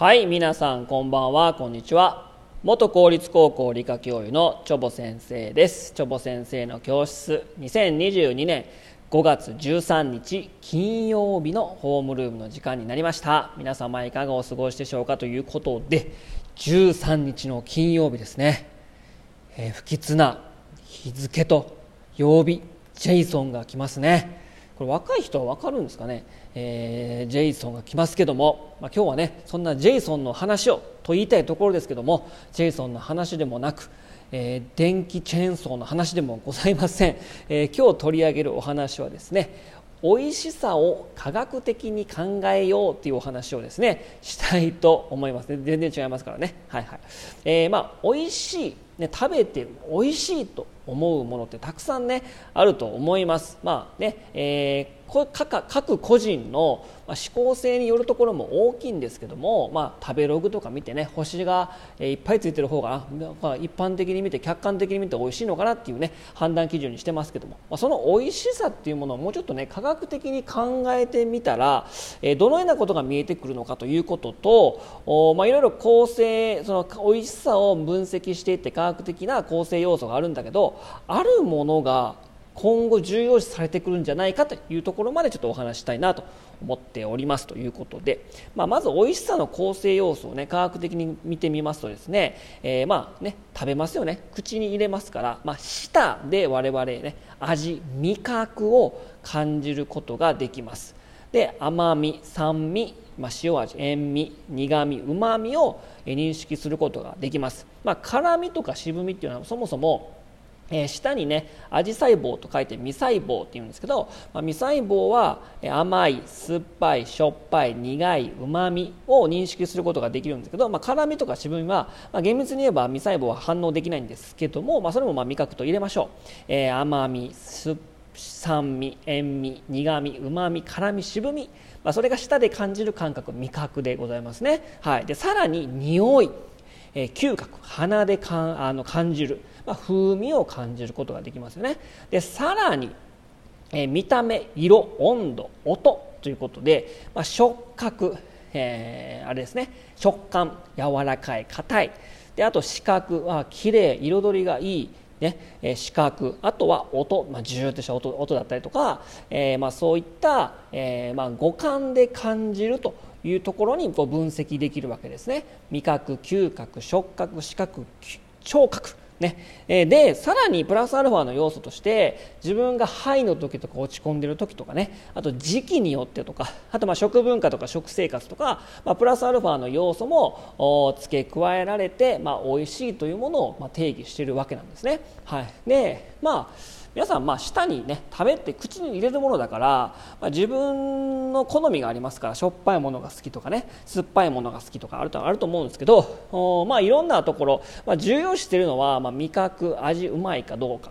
はい皆さんこんばんは。こんにちは。元公立高校理科教諭のチョボ先生です。チョボ先生の教室2022年5月13日金曜日のホームルームの時間になりました。皆様いかがお過ごしでしょうかということで13日の金曜日ですね、えー、不吉な日付と曜日ジェイソンが来ますね。これ若い人は分かるんですかね、えー、ジェイソンが来ますけども、まあ、今日はねそんなジェイソンの話をと言いたいところですけども。ジェイソンの話でもなく、えー、電気チェーンソーの話でもございません、えー、今日取り上げるお話はですね美味しさを科学的に考えようというお話をですねしたいと思います、ね、全然違いますからね。はいはい、えー、まあ美味しい。ね、食べて美味しいと思うものってたくさんねあると思います。まあね、えー各個人の思考性によるところも大きいんですけども、まあ、食べログとか見てね星がいっぱいついてる方が、まあ、一般的に見て客観的に見て美味しいのかなっていうね判断基準にしてますけども、まあ、その美味しさっていうものをもうちょっとね科学的に考えてみたら、えどのようなことが見えてくるのかということとお、まあ、いろいろ構成その美味しさを分析していって科学的な構成要素があるんだけどあるものが今後重要視されてくるんじゃないかというところまでちょっとお話したいなと思っておりますということで、まあ、まず美味しさの構成要素をね科学的に見てみますとですね,、えー、まあね食べますよね。口に入れますから、まあ、舌で我々ね味味覚を感じることができます。で甘み酸味、まあ、塩味塩味苦みうまみを認識することができます、まあ、辛みとか渋みっていうのはそもそもえ、下にね味細胞と書いて未細胞っていうんですけど、まあ、未細胞は甘い酸っぱいしょっぱい苦いうまみを認識することができるんですけど、まあ、辛みとか渋みは、まあ、厳密に言えば未細胞は反応できないんですけども、まあ、それもま味覚と入れましょう、えー、甘み酸酸味塩味苦みうまみ辛み渋み、ま、それが舌で感じる感覚味覚でございますね、はい、でさらに匂い。えー、嗅覚。鼻でかんあの感じる、まあ、風味を感じることができますよね。でさらに、えー、見た目色温度音ということで、まあ、触覚、えー、あれですね。食感柔らかい硬い。であと視覚は綺麗彩りがいいね。え視覚。あとは音、まあ、ジューッとした音音だったりとか、えーまあ、そういった、えーまあ、五感で感じるというところにこう分析できるわけですね。味覚嗅覚触覚視覚聴覚ね、でさらにプラスアルファの要素として自分がハイの時とか落ち込んでる時とかね。あと時期によってとか。あとまあ食文化とか食生活とか、まあ、プラスアルファの要素も付け加えられて、まあ、美味しいというものをま定義しているわけなんですね。はい、でまあ皆さんまあ舌にね食べて口に入れるものだから、まあ、自分の好みがありますからしょっぱいものが好きとかね酸っぱいものが好きとかあるとあると思うんですけどまあいろんなところ、まあ、重要視しているのは、まあ、味覚味うまいかどうか。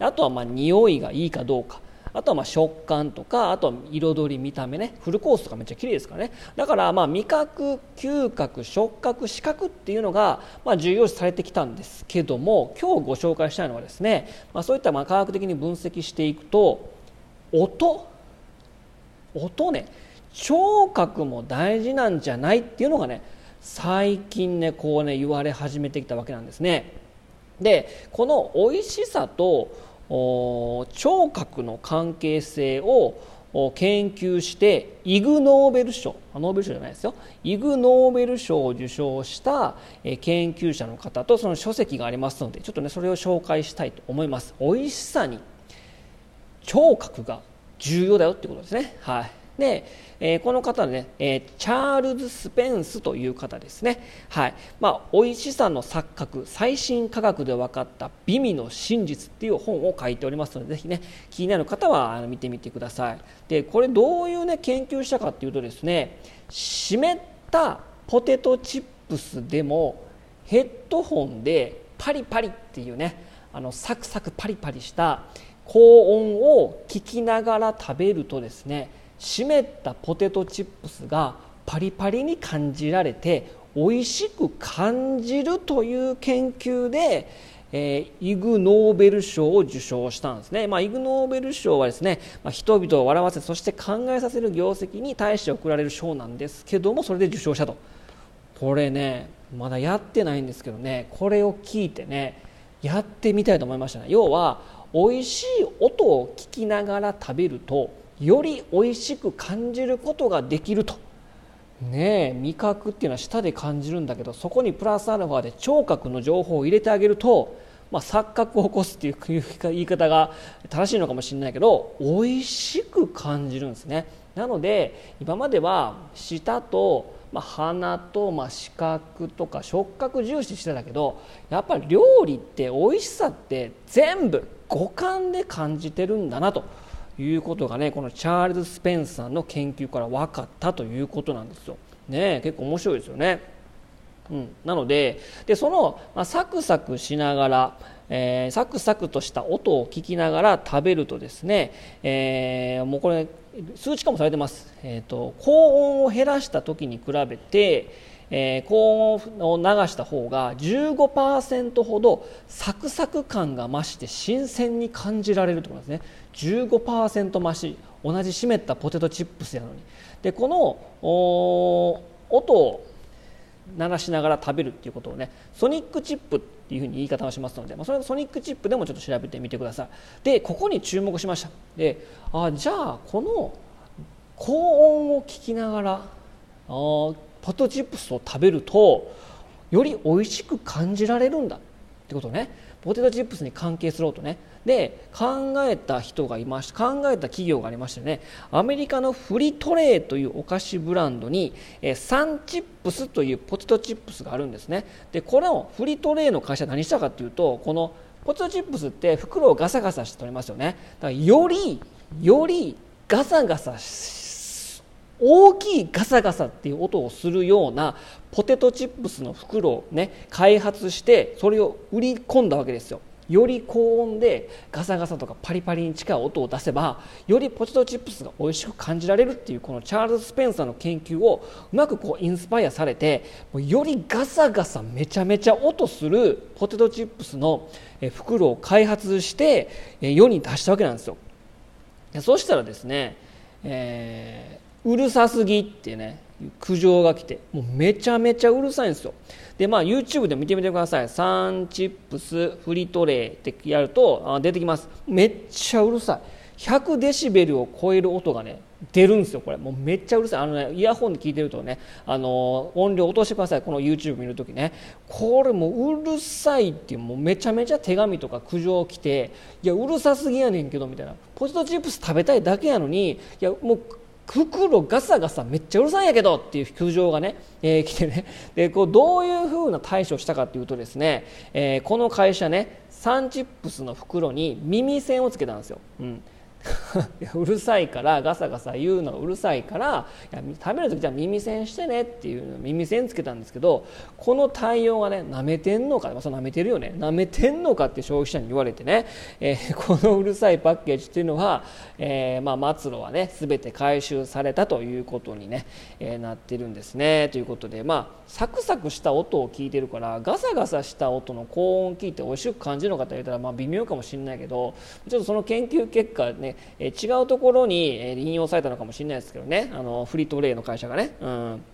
あとはまあ匂いがいいかどうか。あとはまあ食感とかあとは彩り見た目ね。フルコースとかめっちゃ綺麗ですからね。だからまあ味覚嗅覚触覚視覚っていうのがまあ重要視されてきたんですけども今日ご紹介したいのはですね、まあ、そういったまあ科学的に分析していくと音？音ね。聴覚も大事なんじゃないっていうのがね最近ねこうね言われ始めてきたわけなんですね。でこの美味しさと聴覚の関係性を研究してイグ・ノーベル賞ノーベル賞じゃないですよ。イグ・ノーベル賞を受賞した研究者の方とその書籍がありますのでちょっとねそれを紹介したいと思います。美味しさに聴覚が重要だよってことですね。はい。で、えー、この方ね、えー、チャールズ・スペンスという方ですね。はい。まあ、美味しさの錯覚、最新科学で分かった美味の真実っていう本を書いておりますので、ぜひね、気になる方はあの見てみてください。で、これどういうね、研究したかっていうとですね、湿ったポテトチップスでもヘッドホンでパリパリっていうね、あのサクサクパリパリした高音を聞きながら食べるとですね湿ったポテトチップスがパリパリに感じられて美味しく感じるという研究で、えー、イグ・ノーベル賞を受賞したんですね、まあ、イグ・ノーベル賞はですね、まあ、人々を笑わせそして考えさせる業績に対して贈られる賞なんですけどもそれで受賞したと。これねまだやってないんですけどねこれを聞いてねやってみたいと思いましたね。要は美味しい音を聞きながら食べるとより美味しく感じることができると。ね味覚っていうのは舌で感じるんだけどそこにプラスアルファで聴覚の情報を入れてあげると、まあ、錯覚を起こすっていう言い方が正しいのかもしれないけど美味しく感じるんですね。なので今までは舌とまあ、鼻と、まあ、視覚とか触覚重視してたけどやっぱり料理って美味しさって全部五感で感じてるんだなと。いうことがねこのチャールズ・スペンサーの研究から分かったということなんですよ。ね結構面白いですよね。うん、なのででその、まあ、サクサクしながら、えー、サクサクとした音を聞きながら食べるとですね、えー、もうこれ数値化もされてます、えーと、高温を減らした時に比べて、えー、高温を流した方が15%ほどサクサク感が増して新鮮に感じられるということですね15%増し同じ湿ったポテトチップスやのに。でこの音を鳴らしながら食べるっていうことをねソニックチップっていうふうに言い方をしますので、まあ、それソニックチップでもちょっと調べてみてください。でここに注目しました。であじゃあこの高音を聞きながらあポテトチップスを食べるとより美味しく感じられるんだってことね。ポテトチップスに関係するとね。で考えた人がいました考えた企業がありましてね。アメリカのフリトレーというお菓子ブランドにサンチップスというポテトチップスがあるんですね。でこのフリトレーの会社何したかというとこのポテトチップスって袋をガサガサして取りますよね。だからよりよりガサガサ大きいガサガサっていう音をするようなポテトチップスの袋をね開発してそれを売り込んだわけですよ。より高温でガサガサとかパリパリに近い音を出せばよりポテトチップスが美味しく感じられるっていうこのチャールズ・スペンサーの研究をうまくこうインスパイアされてよりガサガサめちゃめちゃ音するポテトチップスの袋を開発して世に出したわけなんですよ。そしたらですね、えー、うるさすぎってね苦情が来てもうめちゃめちゃうるさいんですよ。でまあ YouTube で見てみてください。サンチップスフリトレーってやるとあ出てきます。めっちゃうるさい。100デシベルを超える音がね出るんですよこれ。もうめっちゃうるさい。あのねイヤホンで聞いてるとねあの音量落としてください。この YouTube 見るときね。これもううるさいっていうもうめちゃめちゃ手紙とか苦情来ていやうるさすぎやねんけどみたいな。ポテトチップス食べたいだけやのにいやもう袋ガサガサめっちゃうるさいんやけどっていう苦情がね、えー、来てね。でこうどういうふうな対処をしたかというとですね、えー、この会社ねサンチップスの袋に耳栓をつけたんですよ、うん、うるさいからガサガサ言うのうるさいからいや食べる時じゃ耳栓してねっていう耳栓つけたんですけどこの対応がねなめてんのか、まあ、そ舐めてるよね。なめてんのかって消費者に言われてね、えー、このうるさいパッケージっていうのは、えー、まあ、末路はね全て回収されたということにね、えー、なってるんですね。ということでまあサクサクした音を聞いてるからガサガサした音の高音を聞いて美味しく感じるのかと言ったらまあ微妙かもしれないけどちょっとその研究結果ねえ違うところに、え引用されたのかもしれないですけどねあのフリートレイの会社がね。うん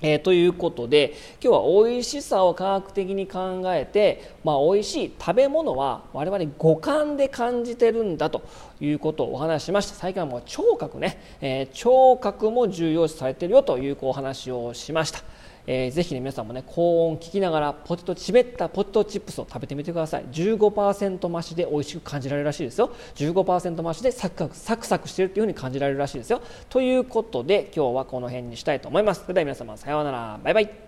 えー、ということで今日は美味しさを科学的に考えて、まあ、美味しい食べ物は我々五感で感じてるんだということをお話ししました最近はもう聴覚ね、えー、聴覚も重要視されてるよというお話をしました。えー、ぜひね皆さんもね高音聞きながらポテト湿ったポテトチップスを食べてみてください。15%増しで美味しく感じられるらしいですよ。15%増しでサクサクサクサクしてるっていう風に感じられるらしいですよ。ということで今日はこの辺にしたいと思います。それでは皆様さようなら。バイバイ。